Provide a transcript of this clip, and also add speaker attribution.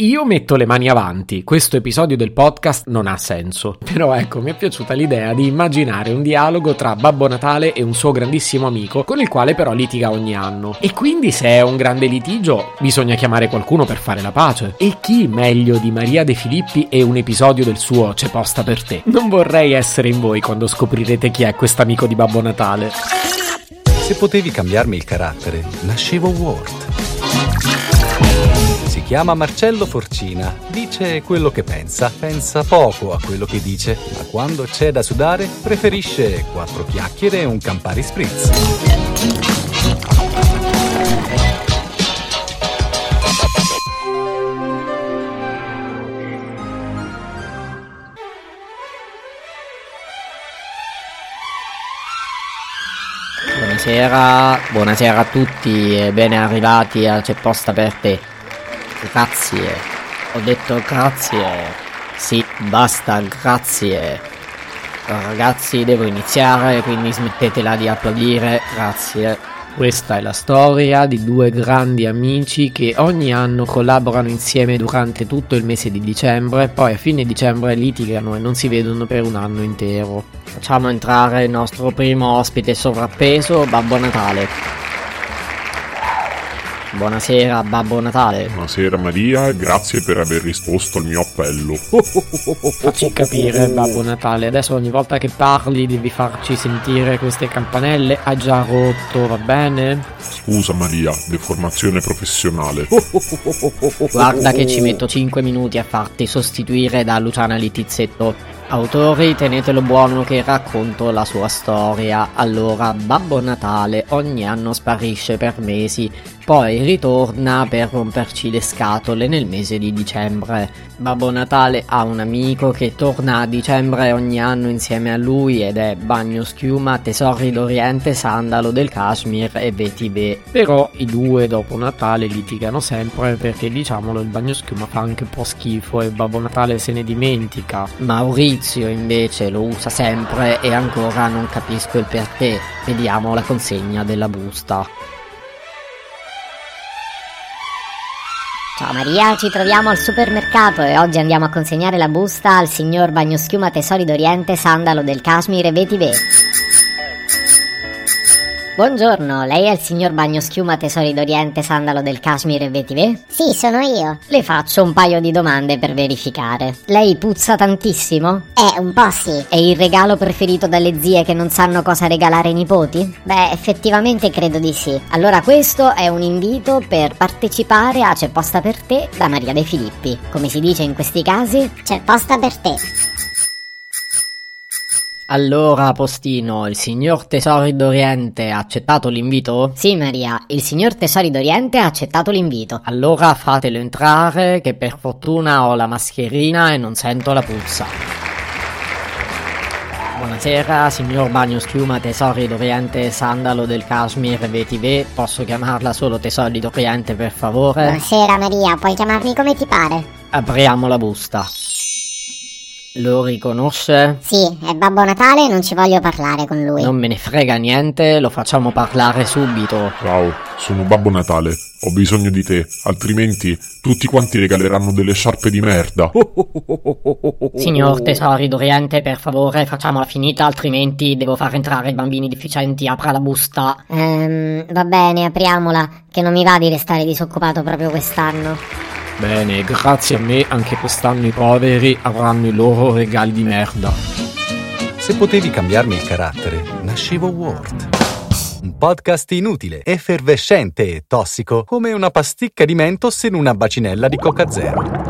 Speaker 1: Io metto le mani avanti, questo episodio del podcast non ha senso, però ecco mi è piaciuta l'idea di immaginare un dialogo tra Babbo Natale e un suo grandissimo amico con il quale però litiga ogni anno. E quindi se è un grande litigio bisogna chiamare qualcuno per fare la pace. E chi meglio di Maria De Filippi e un episodio del suo C'è posta per te? Non vorrei essere in voi quando scoprirete chi è quest'amico di Babbo Natale.
Speaker 2: Se potevi cambiarmi il carattere, nascevo Ward. Si chiama Marcello Forcina, dice quello che pensa, pensa poco a quello che dice, ma quando c'è da sudare preferisce quattro chiacchiere e un Campari Spritz.
Speaker 3: Buonasera, buonasera a tutti e ben arrivati a C'è posta per te. Grazie, ho detto grazie. Sì, basta, grazie. Ragazzi, devo iniziare, quindi smettetela di applaudire, grazie. Questa è la storia di due grandi amici che ogni anno collaborano insieme durante tutto il mese di dicembre, poi a fine dicembre litigano e non si vedono per un anno intero. Facciamo entrare il nostro primo ospite sovrappeso, Babbo Natale. Buonasera, Babbo Natale.
Speaker 4: Buonasera Maria, grazie per aver risposto al mio appello.
Speaker 3: Facci capire, Babbo Natale, adesso ogni volta che parli devi farci sentire queste campanelle. Ha già rotto, va bene?
Speaker 4: Scusa Maria, deformazione professionale.
Speaker 3: Guarda che ci metto 5 minuti a farti sostituire da Luciana Litizzetto. Autori, tenetelo buono che racconto la sua storia. Allora, Babbo Natale ogni anno sparisce per mesi, poi ritorna per romperci le scatole nel mese di dicembre. Babbo Natale ha un amico che torna a dicembre ogni anno insieme a lui ed è Bagno Schiuma, Tesori d'Oriente, Sandalo del Kashmir e Vetiver. Però i due dopo Natale litigano sempre perché diciamolo il Bagno Schiuma fa anche un po' schifo e Babbo Natale se ne dimentica. Maurizio invece lo usa sempre e ancora non capisco il perché. Vediamo la consegna della busta.
Speaker 5: Ciao Maria, ci troviamo al supermercato e oggi andiamo a consegnare la busta al signor Bagnoschiuma Tesori d'Oriente Sandalo del Kashmir e. Buongiorno, lei è il signor Bagnoschiuma Tesori d'Oriente Sandalo del Kashmir e Vetiver?
Speaker 6: Sì, sono io.
Speaker 5: Le faccio un paio di domande per verificare. Lei puzza tantissimo?
Speaker 6: Eh, un po' sì.
Speaker 5: È il regalo preferito dalle zie che non sanno cosa regalare ai nipoti?
Speaker 6: Beh, effettivamente credo di sì.
Speaker 5: Allora questo è un invito per partecipare a C'è posta per te da Maria De Filippi. Come si dice in questi casi?
Speaker 6: C'è posta per te.
Speaker 3: Allora, Postino, il signor Tesori d'Oriente ha accettato l'invito?
Speaker 5: Sì, Maria, il signor Tesori d'Oriente ha accettato l'invito.
Speaker 3: Allora fatelo entrare, che per fortuna ho la mascherina e non sento la puzza. Buonasera, signor Bagno Schiuma Tesori d'Oriente Sandalo del Kashmir Vetiver. Posso chiamarla solo Tesori d'Oriente, per favore?
Speaker 6: Buonasera Maria, puoi chiamarmi come ti pare.
Speaker 3: Apriamo la busta. Lo riconosce?
Speaker 6: Sì, è Babbo Natale e non ci voglio parlare con lui.
Speaker 3: Non me ne frega niente, lo facciamo parlare subito.
Speaker 4: Ciao, sono Babbo Natale. Ho bisogno di te, altrimenti tutti quanti regaleranno delle sciarpe di merda.
Speaker 3: Signor Tesori d'Oriente, per favore, facciamola finita, altrimenti devo far entrare i bambini deficienti. Apra la busta.
Speaker 6: Ehm, va bene, apriamola, che non mi va di restare disoccupato proprio quest'anno.
Speaker 1: Bene, grazie a me anche quest'anno i poveri avranno i loro regali di merda.
Speaker 2: Se potevi cambiarmi il carattere, nascevo Ward. Un podcast inutile, effervescente e tossico, come una pasticca di mentos in una bacinella di Coca Zero.